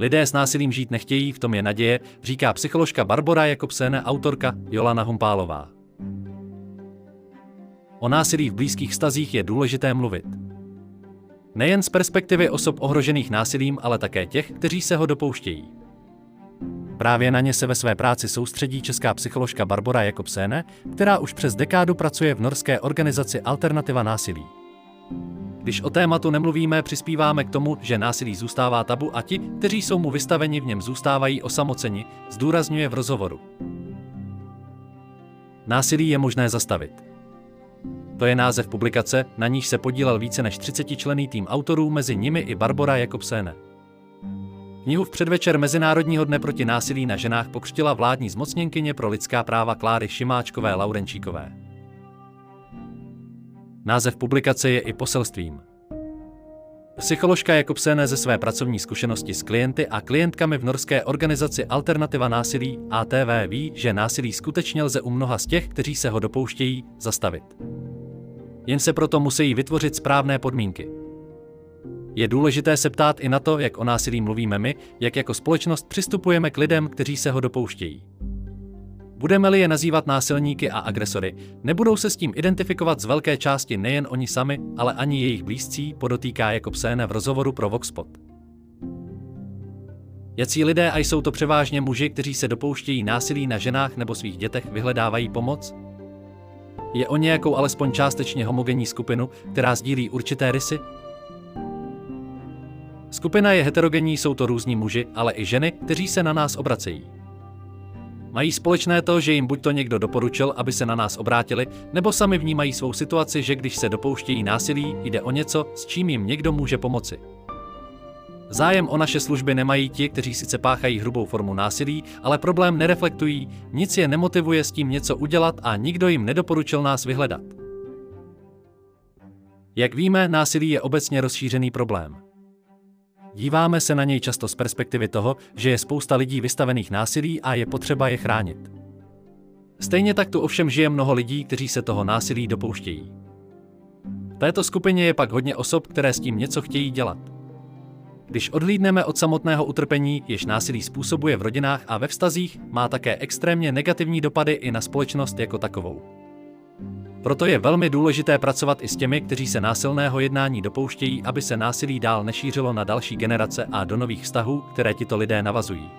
Lidé s násilím žít nechtějí, v tom je naděje, říká psycholožka Barbara Jakobsene, autorka Jolana Humpálová. O násilí v blízkých stazích je důležité mluvit. Nejen z perspektivy osob ohrožených násilím, ale také těch, kteří se ho dopouštějí. Právě na ně se ve své práci soustředí česká psycholožka Barbara Jakobsene, která už přes dekádu pracuje v norské organizaci Alternativa násilí. Když o tématu nemluvíme, přispíváme k tomu, že násilí zůstává tabu a ti, kteří jsou mu vystaveni v něm zůstávají osamoceni, zdůrazňuje v rozhovoru. Násilí je možné zastavit. To je název publikace, na níž se podílel více než 30 člený tým autorů, mezi nimi i Barbara Jakobsene. Knihu v předvečer Mezinárodního dne proti násilí na ženách pokřtila vládní zmocněnkyně pro lidská práva Kláry Šimáčkové Laurenčíkové. Název publikace je i poselstvím. Psycholožka Jakobsene ze své pracovní zkušenosti s klienty a klientkami v norské organizaci Alternativa násilí ATV ví, že násilí skutečně lze u mnoha z těch, kteří se ho dopouštějí, zastavit. Jen se proto musí vytvořit správné podmínky. Je důležité se ptát i na to, jak o násilí mluvíme my, jak jako společnost přistupujeme k lidem, kteří se ho dopouštějí. Budeme-li je nazývat násilníky a agresory, nebudou se s tím identifikovat z velké části nejen oni sami, ale ani jejich blízcí, podotýká jako pséne v rozhovoru pro Voxpot. Jací lidé a jsou to převážně muži, kteří se dopouštějí násilí na ženách nebo svých dětech, vyhledávají pomoc? Je o nějakou alespoň částečně homogenní skupinu, která sdílí určité rysy? Skupina je heterogenní, jsou to různí muži, ale i ženy, kteří se na nás obracejí. Mají společné to, že jim buď to někdo doporučil, aby se na nás obrátili, nebo sami vnímají svou situaci, že když se dopouštějí násilí, jde o něco, s čím jim někdo může pomoci. Zájem o naše služby nemají ti, kteří sice páchají hrubou formu násilí, ale problém nereflektují, nic je nemotivuje s tím něco udělat a nikdo jim nedoporučil nás vyhledat. Jak víme, násilí je obecně rozšířený problém. Díváme se na něj často z perspektivy toho, že je spousta lidí vystavených násilí a je potřeba je chránit. Stejně tak tu ovšem žije mnoho lidí, kteří se toho násilí dopouštějí. V této skupině je pak hodně osob, které s tím něco chtějí dělat. Když odhlídneme od samotného utrpení, jež násilí způsobuje v rodinách a ve vztazích, má také extrémně negativní dopady i na společnost jako takovou. Proto je velmi důležité pracovat i s těmi, kteří se násilného jednání dopouštějí, aby se násilí dál nešířilo na další generace a do nových vztahů, které tito lidé navazují.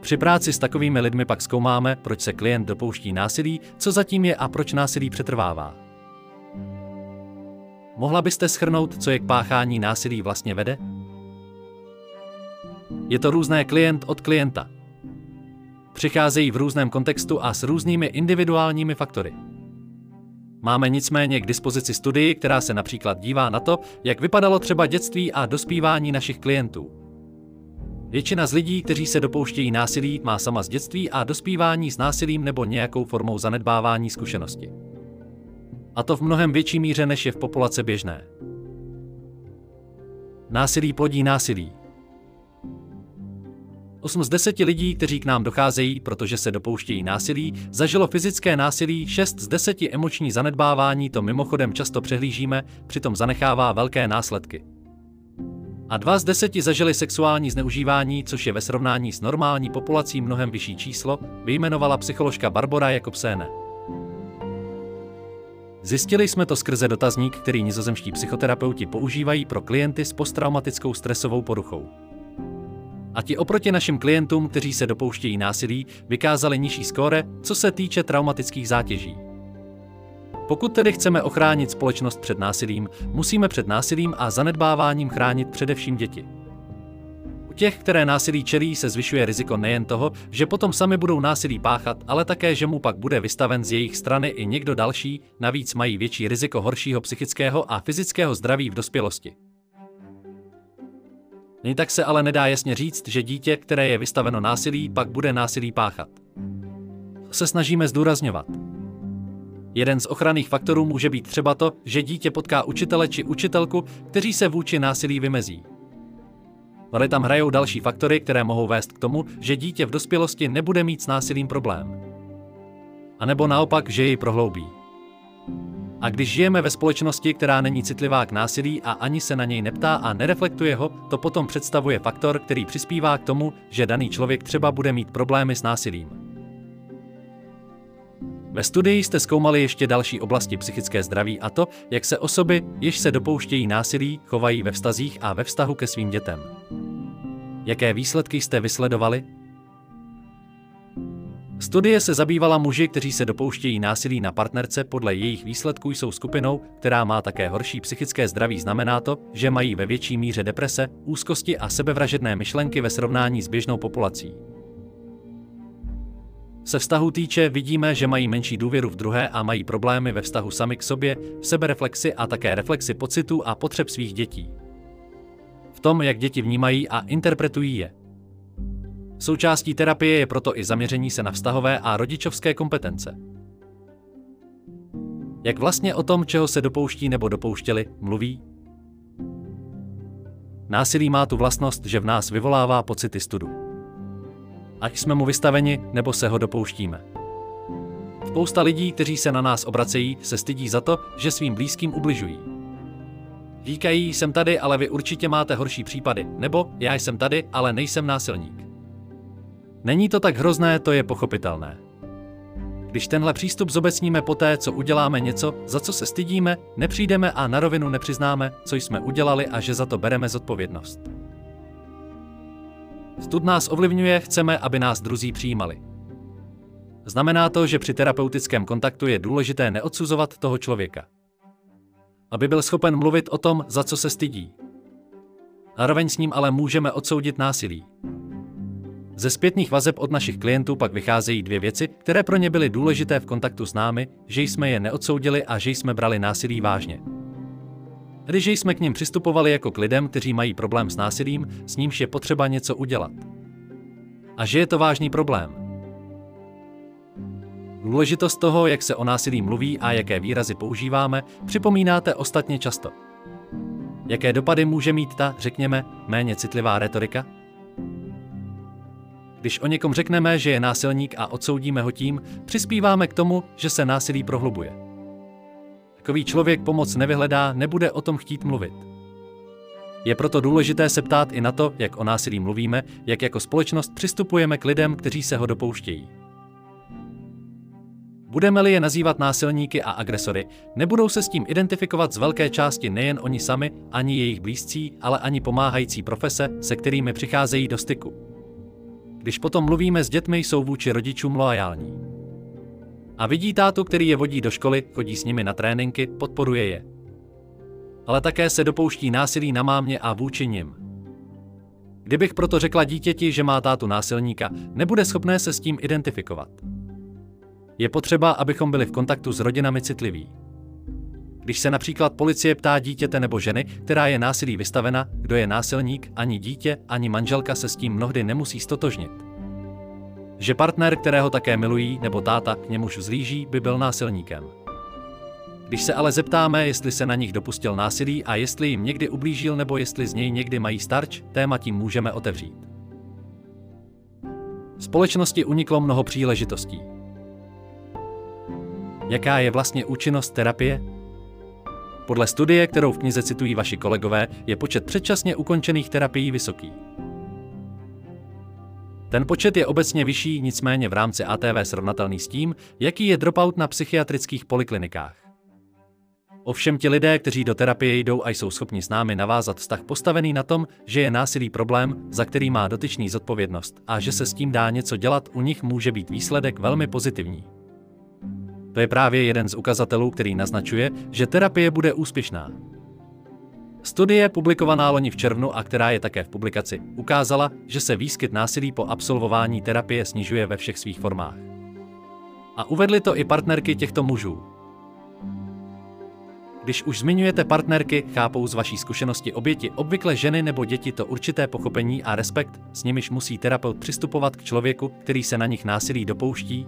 Při práci s takovými lidmi pak zkoumáme, proč se klient dopouští násilí, co zatím je a proč násilí přetrvává. Mohla byste schrnout, co je k páchání násilí vlastně vede? Je to různé klient od klienta. Přicházejí v různém kontextu a s různými individuálními faktory. Máme nicméně k dispozici studii, která se například dívá na to, jak vypadalo třeba dětství a dospívání našich klientů. Většina z lidí, kteří se dopouštějí násilí, má sama z dětství a dospívání s násilím nebo nějakou formou zanedbávání zkušenosti. A to v mnohem větší míře, než je v populace běžné. Násilí plodí násilí. 8 z 10 lidí, kteří k nám docházejí, protože se dopouštějí násilí, zažilo fyzické násilí, 6 z 10 emoční zanedbávání, to mimochodem často přehlížíme, přitom zanechává velké následky. A 2 z 10 zažili sexuální zneužívání, což je ve srovnání s normální populací mnohem vyšší číslo, vyjmenovala psycholožka Barbara Jakobséne. Zjistili jsme to skrze dotazník, který nizozemští psychoterapeuti používají pro klienty s posttraumatickou stresovou poruchou. A ti oproti našim klientům, kteří se dopouštějí násilí, vykázali nižší skóre, co se týče traumatických zátěží. Pokud tedy chceme ochránit společnost před násilím, musíme před násilím a zanedbáváním chránit především děti. U těch, které násilí čelí, se zvyšuje riziko nejen toho, že potom sami budou násilí páchat, ale také, že mu pak bude vystaven z jejich strany i někdo další, navíc mají větší riziko horšího psychického a fyzického zdraví v dospělosti. Jen tak se ale nedá jasně říct, že dítě, které je vystaveno násilí, pak bude násilí páchat. Se snažíme zdůrazňovat. Jeden z ochranných faktorů může být třeba to, že dítě potká učitele či učitelku, kteří se vůči násilí vymezí. Ale tam hrajou další faktory, které mohou vést k tomu, že dítě v dospělosti nebude mít s násilím problém. A nebo naopak, že jej prohloubí. A když žijeme ve společnosti, která není citlivá k násilí a ani se na něj neptá a nereflektuje ho, to potom představuje faktor, který přispívá k tomu, že daný člověk třeba bude mít problémy s násilím. Ve studii jste zkoumali ještě další oblasti psychické zdraví a to, jak se osoby, jež se dopouštějí násilí, chovají ve vztazích a ve vztahu ke svým dětem. Jaké výsledky jste vysledovali? Studie se zabývala muži, kteří se dopouštějí násilí na partnerce, podle jejich výsledků jsou skupinou, která má také horší psychické zdraví. Znamená to, že mají ve větší míře deprese, úzkosti a sebevražedné myšlenky ve srovnání s běžnou populací. Se vztahu týče vidíme, že mají menší důvěru v druhé a mají problémy ve vztahu sami k sobě, v sebereflexi a také reflexi pocitů a potřeb svých dětí. V tom, jak děti vnímají a interpretují je. Součástí terapie je proto i zaměření se na vztahové a rodičovské kompetence. Jak vlastně o tom, čeho se dopouští nebo dopouštěli, mluví? Násilí má tu vlastnost, že v nás vyvolává pocity studu. Ať jsme mu vystaveni, nebo se ho dopouštíme. Spousta lidí, kteří se na nás obracejí, se stydí za to, že svým blízkým ubližují. Říkají, jsem tady, ale vy určitě máte horší případy, nebo já jsem tady, ale nejsem násilník. Není to tak hrozné, to je pochopitelné. Když tenhle přístup zobecníme poté, co uděláme něco, za co se stydíme, nepřijdeme a na rovinu nepřiznáme, co jsme udělali a že za to bereme zodpovědnost. Stud nás ovlivňuje, chceme, aby nás druzí přijímali. Znamená to, že při terapeutickém kontaktu je důležité neodsuzovat toho člověka. Aby byl schopen mluvit o tom, za co se stydí. Zároveň s ním ale můžeme odsoudit násilí. Ze zpětných vazeb od našich klientů pak vycházejí dvě věci, které pro ně byly důležité v kontaktu s námi, že jsme je neodsoudili a že jsme brali násilí vážně. Tedy, že jsme k ním přistupovali jako k lidem, kteří mají problém s násilím, s nímž je potřeba něco udělat. A že je to vážný problém. Důležitost toho, jak se o násilí mluví a jaké výrazy používáme, připomínáte ostatně často. Jaké dopady může mít ta, řekněme, méně citlivá retorika? Když o někom řekneme, že je násilník a odsoudíme ho tím, přispíváme k tomu, že se násilí prohlubuje. Takový člověk pomoc nevyhledá, nebude o tom chtít mluvit. Je proto důležité se ptát i na to, jak o násilí mluvíme, jak jako společnost přistupujeme k lidem, kteří se ho dopouštějí. Budeme-li je nazývat násilníky a agresory, nebudou se s tím identifikovat z velké části nejen oni sami, ani jejich blízcí, ale ani pomáhající profese, se kterými přicházejí do styku. Když potom mluvíme s dětmi, jsou vůči rodičům loajální. A vidí tátu, který je vodí do školy, chodí s nimi na tréninky, podporuje je. Ale také se dopouští násilí na mámě a vůči nim. Kdybych proto řekla dítěti, že má tátu násilníka, nebude schopné se s tím identifikovat. Je potřeba, abychom byli v kontaktu s rodinami citliví. Když se například policie ptá dítěte nebo ženy, která je násilí vystavena, kdo je násilník, ani dítě, ani manželka se s tím mnohdy nemusí stotožnit. Že partner, kterého také milují, nebo táta k němuž vzlíží, by byl násilníkem. Když se ale zeptáme, jestli se na nich dopustil násilí a jestli jim někdy ublížil nebo jestli z něj někdy mají starč, téma tím můžeme otevřít. Společnosti uniklo mnoho příležitostí. Jaká je vlastně účinnost terapie? Podle studie, kterou v knize citují vaši kolegové, je počet předčasně ukončených terapií vysoký. Ten počet je obecně vyšší, nicméně v rámci ATV srovnatelný s tím, jaký je dropout na psychiatrických poliklinikách. Ovšem ti lidé, kteří do terapie jdou a jsou schopni s námi navázat vztah postavený na tom, že je násilí problém, za který má dotyčný zodpovědnost a že se s tím dá něco dělat, u nich může být výsledek velmi pozitivní. To je právě jeden z ukazatelů, který naznačuje, že terapie bude úspěšná. Studie, publikovaná loni v červnu a která je také v publikaci, ukázala, že se výskyt násilí po absolvování terapie snižuje ve všech svých formách. A uvedly to i partnerky těchto mužů. Když už zmiňujete partnerky, chápou z vaší zkušenosti oběti, obvykle ženy nebo děti to určité pochopení a respekt, s nimiž musí terapeut přistupovat k člověku, který se na nich násilí dopouští,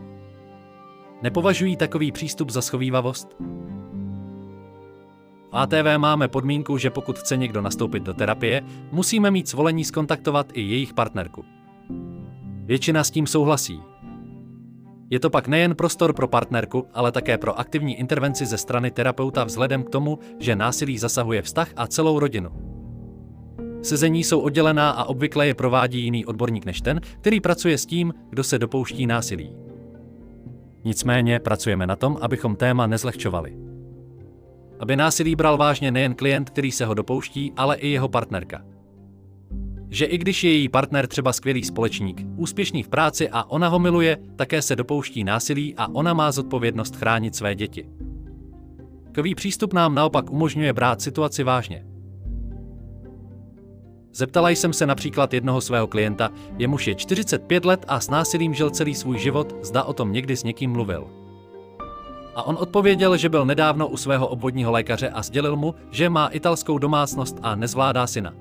Nepovažují takový přístup za schovývavost? V ATV máme podmínku, že pokud chce někdo nastoupit do terapie, musíme mít svolení skontaktovat i jejich partnerku. Většina s tím souhlasí. Je to pak nejen prostor pro partnerku, ale také pro aktivní intervenci ze strany terapeuta vzhledem k tomu, že násilí zasahuje vztah a celou rodinu. Sezení jsou oddělená a obvykle je provádí jiný odborník než ten, který pracuje s tím, kdo se dopouští násilí. Nicméně pracujeme na tom, abychom téma nezlehčovali. Aby násilí bral vážně nejen klient, který se ho dopouští, ale i jeho partnerka. Že i když je její partner třeba skvělý společník, úspěšný v práci a ona ho miluje, také se dopouští násilí a ona má zodpovědnost chránit své děti. Takový přístup nám naopak umožňuje brát situaci vážně. Zeptala jsem se například jednoho svého klienta, jemuž je 45 let a s násilím žil celý svůj život, zda o tom někdy s někým mluvil. A on odpověděl, že byl nedávno u svého obvodního lékaře a sdělil mu, že má italskou domácnost a nezvládá syna.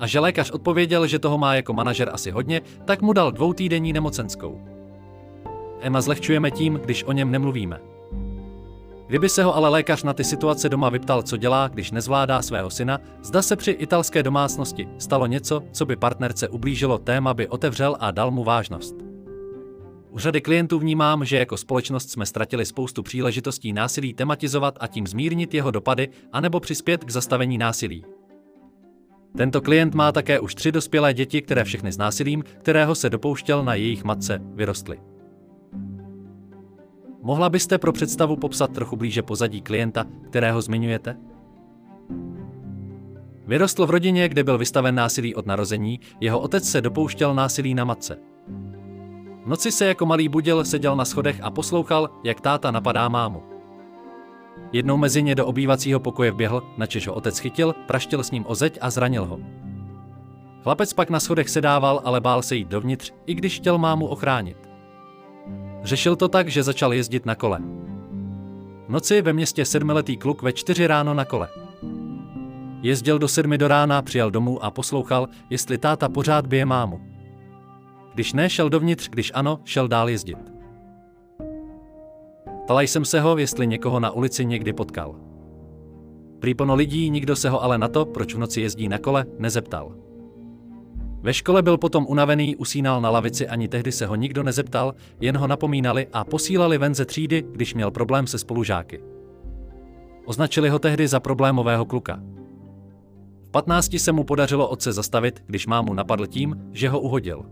A že lékař odpověděl, že toho má jako manažer asi hodně, tak mu dal dvoutýdenní nemocenskou. Emma zlehčujeme tím, když o něm nemluvíme. Kdyby se ho ale lékař na ty situace doma vyptal, co dělá, když nezvládá svého syna, zda se při italské domácnosti stalo něco, co by partnerce ublížilo, téma by otevřel a dal mu vážnost. U řady klientů vnímám, že jako společnost jsme ztratili spoustu příležitostí násilí tematizovat a tím zmírnit jeho dopady, anebo přispět k zastavení násilí. Tento klient má také už tři dospělé děti, které všechny s násilím, kterého se dopouštěl na jejich matce, vyrostly. Mohla byste pro představu popsat trochu blíže pozadí klienta, kterého zmiňujete? Vyrostl v rodině, kde byl vystaven násilí od narození, jeho otec se dopouštěl násilí na matce. V noci se jako malý budil, seděl na schodech a poslouchal, jak táta napadá mámu. Jednou mezi ně do obývacího pokoje vběhl, načež ho otec chytil, praštil s ním o zeď a zranil ho. Chlapec pak na schodech sedával, ale bál se jít dovnitř, i když chtěl mámu ochránit. Řešil to tak, že začal jezdit na kole. Noci ve městě sedmiletý kluk ve čtyři ráno na kole. Jezdil do sedmi do rána, přijel domů a poslouchal, jestli táta pořád bije mámu. Když ne, šel dovnitř, když ano, šel dál jezdit. Ptala jsem se ho, jestli někoho na ulici někdy potkal. Prý lidí, nikdo se ho ale na to, proč v noci jezdí na kole, nezeptal. Ve škole byl potom unavený, usínal na lavici, ani tehdy se ho nikdo nezeptal, jen ho napomínali a posílali ven ze třídy, když měl problém se spolužáky. Označili ho tehdy za problémového kluka. V 15 se mu podařilo otce zastavit, když mámu napadl tím, že ho uhodil.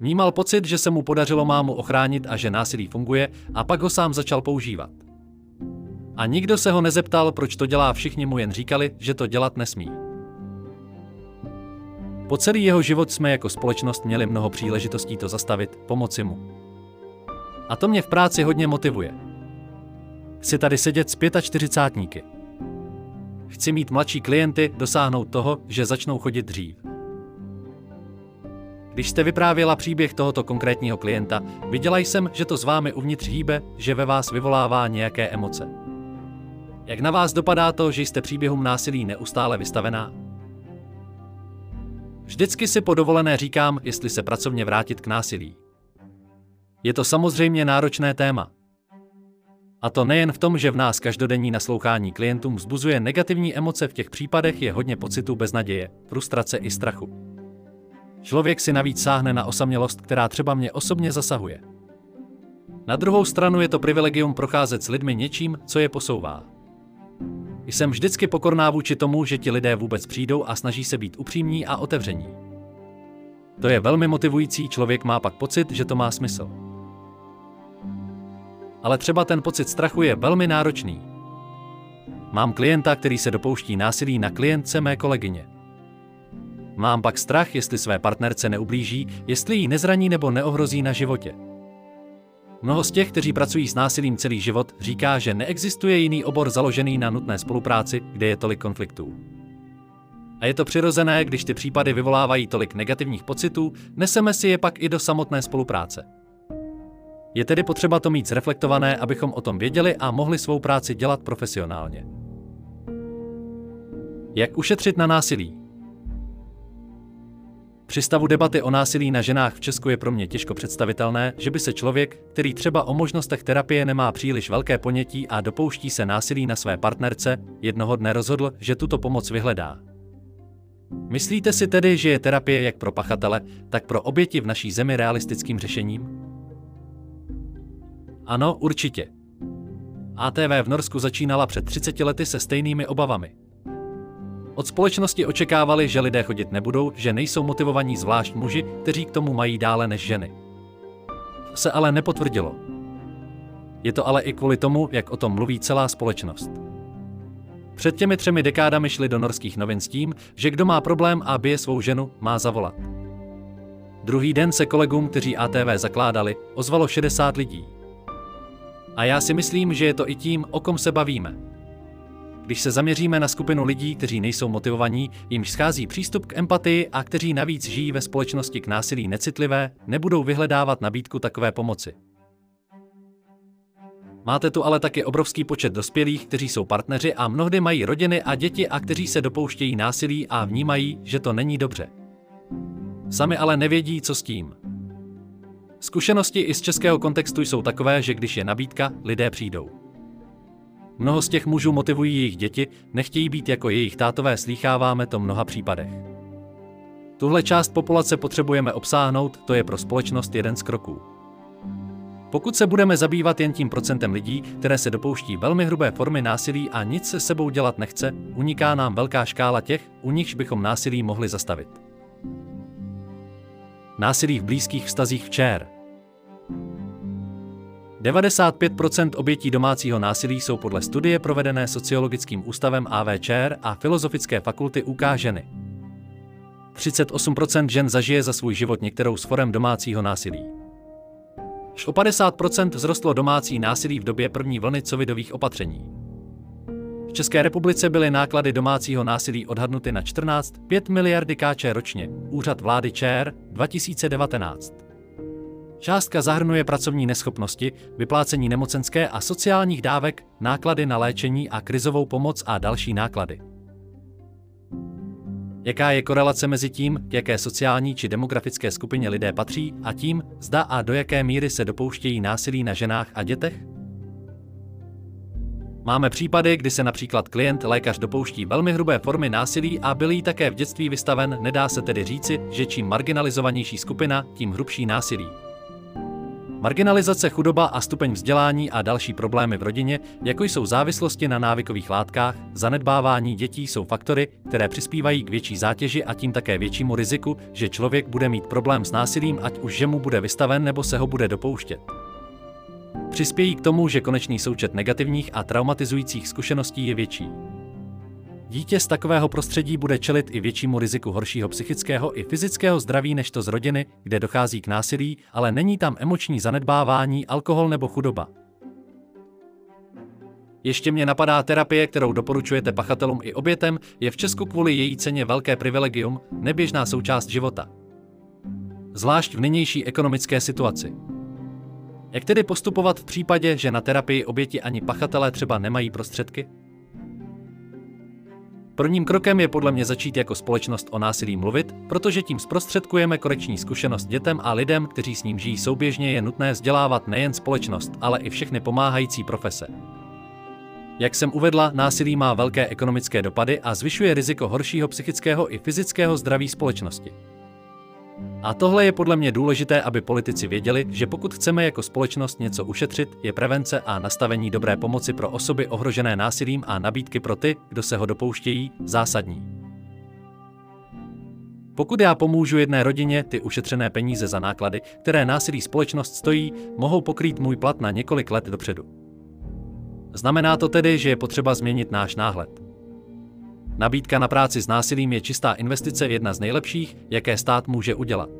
Vnímal pocit, že se mu podařilo mámu ochránit a že násilí funguje, a pak ho sám začal používat. A nikdo se ho nezeptal, proč to dělá, všichni mu jen říkali, že to dělat nesmí. Po celý jeho život jsme jako společnost měli mnoho příležitostí to zastavit, pomoci mu. A to mě v práci hodně motivuje. Chci tady sedět s 45 Chci mít mladší klienty dosáhnout toho, že začnou chodit dřív. Když jste vyprávěla příběh tohoto konkrétního klienta, viděla jsem, že to s vámi uvnitř hýbe, že ve vás vyvolává nějaké emoce. Jak na vás dopadá to, že jste příběhům násilí neustále vystavená? Vždycky si po dovolené říkám, jestli se pracovně vrátit k násilí. Je to samozřejmě náročné téma. A to nejen v tom, že v nás každodenní naslouchání klientům vzbuzuje negativní emoce, v těch případech je hodně pocitů beznaděje, frustrace i strachu. Člověk si navíc sáhne na osamělost, která třeba mě osobně zasahuje. Na druhou stranu je to privilegium procházet s lidmi něčím, co je posouvá. Jsem vždycky pokorná vůči tomu, že ti lidé vůbec přijdou a snaží se být upřímní a otevření. To je velmi motivující, člověk má pak pocit, že to má smysl. Ale třeba ten pocit strachu je velmi náročný. Mám klienta, který se dopouští násilí na klientce mé kolegyně. Mám pak strach, jestli své partnerce neublíží, jestli ji nezraní nebo neohrozí na životě. Mnoho z těch, kteří pracují s násilím celý život, říká, že neexistuje jiný obor založený na nutné spolupráci, kde je tolik konfliktů. A je to přirozené, když ty případy vyvolávají tolik negativních pocitů, neseme si je pak i do samotné spolupráce. Je tedy potřeba to mít zreflektované, abychom o tom věděli a mohli svou práci dělat profesionálně. Jak ušetřit na násilí? Při stavu debaty o násilí na ženách v Česku je pro mě těžko představitelné, že by se člověk, který třeba o možnostech terapie nemá příliš velké ponětí a dopouští se násilí na své partnerce, jednoho dne rozhodl, že tuto pomoc vyhledá. Myslíte si tedy, že je terapie jak pro pachatele, tak pro oběti v naší zemi realistickým řešením? Ano, určitě. ATV v Norsku začínala před 30 lety se stejnými obavami. Od společnosti očekávali, že lidé chodit nebudou, že nejsou motivovaní zvlášť muži, kteří k tomu mají dále než ženy. Se ale nepotvrdilo. Je to ale i kvůli tomu, jak o tom mluví celá společnost. Před těmi třemi dekádami šli do norských novin s tím, že kdo má problém a bije svou ženu, má zavolat. Druhý den se kolegům, kteří ATV zakládali, ozvalo 60 lidí. A já si myslím, že je to i tím, o kom se bavíme. Když se zaměříme na skupinu lidí, kteří nejsou motivovaní, jimž schází přístup k empatii a kteří navíc žijí ve společnosti k násilí necitlivé, nebudou vyhledávat nabídku takové pomoci. Máte tu ale taky obrovský počet dospělých, kteří jsou partneři a mnohdy mají rodiny a děti a kteří se dopouštějí násilí a vnímají, že to není dobře. Sami ale nevědí, co s tím. Zkušenosti i z českého kontextu jsou takové, že když je nabídka, lidé přijdou. Mnoho z těch mužů motivují jejich děti, nechtějí být jako jejich tátové, slýcháváme to mnoha případech. Tuhle část populace potřebujeme obsáhnout, to je pro společnost jeden z kroků. Pokud se budeme zabývat jen tím procentem lidí, které se dopouští velmi hrubé formy násilí a nic se sebou dělat nechce, uniká nám velká škála těch, u nichž bychom násilí mohli zastavit. Násilí v blízkých vztazích včer. 95% obětí domácího násilí jsou podle studie provedené sociologickým ústavem AVČR a Filozofické fakulty UK ženy. 38% žen zažije za svůj život některou z forem domácího násilí. Až o 50% vzrostlo domácí násilí v době první vlny covidových opatření. V České republice byly náklady domácího násilí odhadnuty na 14,5 miliardy KČ ročně, úřad vlády ČR 2019. Částka zahrnuje pracovní neschopnosti, vyplácení nemocenské a sociálních dávek, náklady na léčení a krizovou pomoc a další náklady. Jaká je korelace mezi tím, k jaké sociální či demografické skupině lidé patří, a tím, zda a do jaké míry se dopouštějí násilí na ženách a dětech? Máme případy, kdy se například klient lékař dopouští velmi hrubé formy násilí a byl jí také v dětství vystaven, nedá se tedy říci, že čím marginalizovanější skupina, tím hrubší násilí. Marginalizace, chudoba a stupeň vzdělání a další problémy v rodině, jako jsou závislosti na návykových látkách, zanedbávání dětí jsou faktory, které přispívají k větší zátěži a tím také většímu riziku, že člověk bude mít problém s násilím, ať už že mu bude vystaven nebo se ho bude dopouštět. Přispějí k tomu, že konečný součet negativních a traumatizujících zkušeností je větší. Dítě z takového prostředí bude čelit i většímu riziku horšího psychického i fyzického zdraví než to z rodiny, kde dochází k násilí, ale není tam emoční zanedbávání, alkohol nebo chudoba. Ještě mě napadá terapie, kterou doporučujete pachatelům i obětem, je v Česku kvůli její ceně velké privilegium, neběžná součást života. Zvlášť v nynější ekonomické situaci. Jak tedy postupovat v případě, že na terapii oběti ani pachatelé třeba nemají prostředky? Prvním krokem je podle mě začít jako společnost o násilí mluvit, protože tím zprostředkujeme koreční zkušenost dětem a lidem, kteří s ním žijí souběžně, je nutné vzdělávat nejen společnost, ale i všechny pomáhající profese. Jak jsem uvedla, násilí má velké ekonomické dopady a zvyšuje riziko horšího psychického i fyzického zdraví společnosti. A tohle je podle mě důležité, aby politici věděli, že pokud chceme jako společnost něco ušetřit, je prevence a nastavení dobré pomoci pro osoby ohrožené násilím a nabídky pro ty, kdo se ho dopouštějí, zásadní. Pokud já pomůžu jedné rodině, ty ušetřené peníze za náklady, které násilí společnost stojí, mohou pokrýt můj plat na několik let dopředu. Znamená to tedy, že je potřeba změnit náš náhled. Nabídka na práci s násilím je čistá investice jedna z nejlepších, jaké stát může udělat.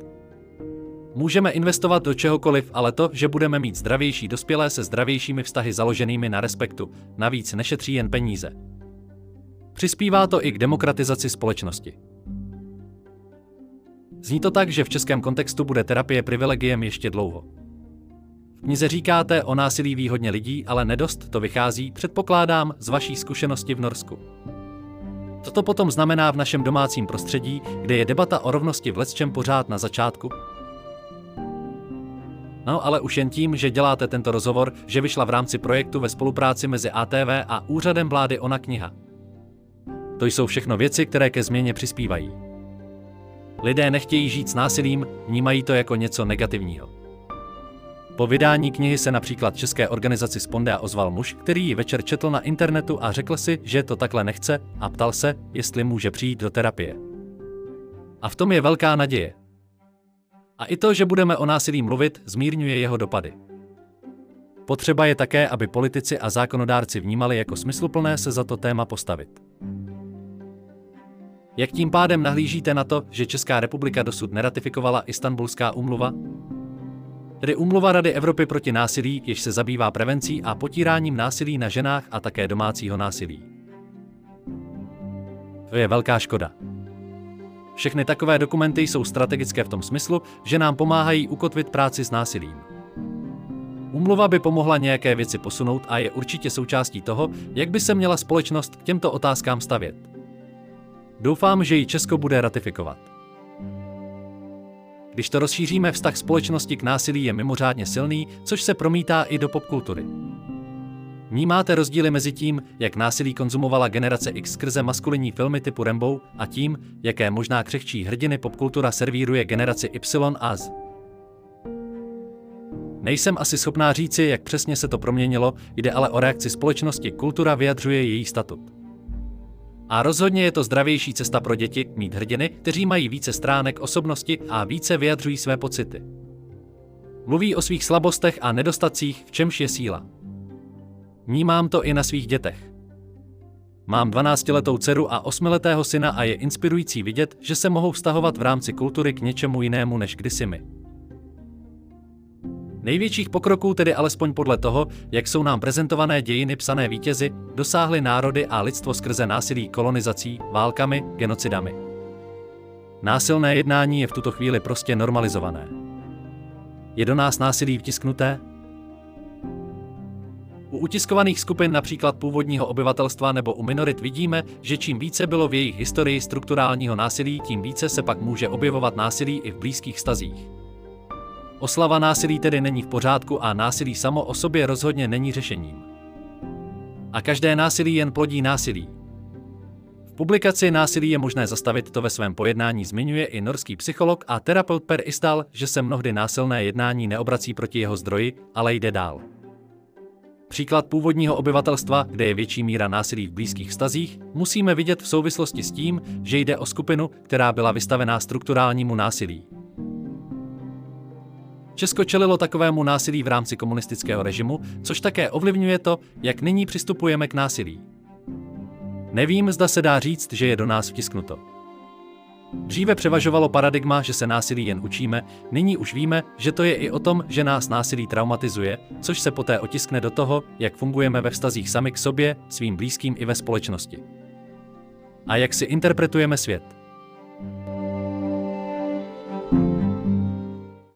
Můžeme investovat do čehokoliv, ale to, že budeme mít zdravější dospělé se zdravějšími vztahy založenými na respektu, navíc nešetří jen peníze. Přispívá to i k demokratizaci společnosti. Zní to tak, že v českém kontextu bude terapie privilegiem ještě dlouho. V knize říkáte o násilí výhodně lidí, ale nedost to vychází, předpokládám, z vaší zkušenosti v Norsku. Co to potom znamená v našem domácím prostředí, kde je debata o rovnosti v lecčem pořád na začátku? No, ale už jen tím, že děláte tento rozhovor, že vyšla v rámci projektu ve spolupráci mezi ATV a úřadem vlády Ona kniha. To jsou všechno věci, které ke změně přispívají. Lidé nechtějí žít s násilím, vnímají to jako něco negativního. Po vydání knihy se například české organizaci Spondea ozval muž, který ji večer četl na internetu a řekl si, že to takhle nechce a ptal se, jestli může přijít do terapie. A v tom je velká naděje. A i to, že budeme o násilí mluvit, zmírňuje jeho dopady. Potřeba je také, aby politici a zákonodárci vnímali jako smysluplné se za to téma postavit. Jak tím pádem nahlížíte na to, že Česká republika dosud neratifikovala Istanbulská úmluva? Tedy úmluva Rady Evropy proti násilí, jež se zabývá prevencí a potíráním násilí na ženách a také domácího násilí. To je velká škoda. Všechny takové dokumenty jsou strategické v tom smyslu, že nám pomáhají ukotvit práci s násilím. Úmluva by pomohla nějaké věci posunout a je určitě součástí toho, jak by se měla společnost k těmto otázkám stavět. Doufám, že ji Česko bude ratifikovat. Když to rozšíříme, vztah společnosti k násilí je mimořádně silný, což se promítá i do popkultury. Vnímáte rozdíly mezi tím, jak násilí konzumovala generace X skrze maskulinní filmy typu Rambo a tím, jaké možná křehčí hrdiny popkultura servíruje generaci Y a Z. Nejsem asi schopná říci, jak přesně se to proměnilo, jde ale o reakci společnosti, kultura vyjadřuje její statut. A rozhodně je to zdravější cesta pro děti mít hrdiny, kteří mají více stránek osobnosti a více vyjadřují své pocity. Mluví o svých slabostech a nedostatcích, v čemž je síla. Vnímám to i na svých dětech. Mám 12-letou dceru a 8-letého syna a je inspirující vidět, že se mohou vztahovat v rámci kultury k něčemu jinému než kdysi my. Největších pokroků tedy alespoň podle toho, jak jsou nám prezentované dějiny psané vítězy, dosáhly národy a lidstvo skrze násilí kolonizací, válkami, genocidami. Násilné jednání je v tuto chvíli prostě normalizované. Je do nás násilí vtisknuté? U utiskovaných skupin například původního obyvatelstva nebo u minorit vidíme, že čím více bylo v jejich historii strukturálního násilí, tím více se pak může objevovat násilí i v blízkých stazích. Oslava násilí tedy není v pořádku a násilí samo o sobě rozhodně není řešením. A každé násilí jen plodí násilí. V publikaci Násilí je možné zastavit to ve svém pojednání zmiňuje i norský psycholog a terapeut Per Istal, že se mnohdy násilné jednání neobrací proti jeho zdroji, ale jde dál. Příklad původního obyvatelstva, kde je větší míra násilí v blízkých vztazích, musíme vidět v souvislosti s tím, že jde o skupinu, která byla vystavená strukturálnímu násilí. Česko čelilo takovému násilí v rámci komunistického režimu, což také ovlivňuje to, jak nyní přistupujeme k násilí. Nevím, zda se dá říct, že je do nás vtisknuto. Dříve převažovalo paradigma, že se násilí jen učíme, nyní už víme, že to je i o tom, že nás násilí traumatizuje, což se poté otiskne do toho, jak fungujeme ve vztazích sami k sobě, svým blízkým i ve společnosti. A jak si interpretujeme svět.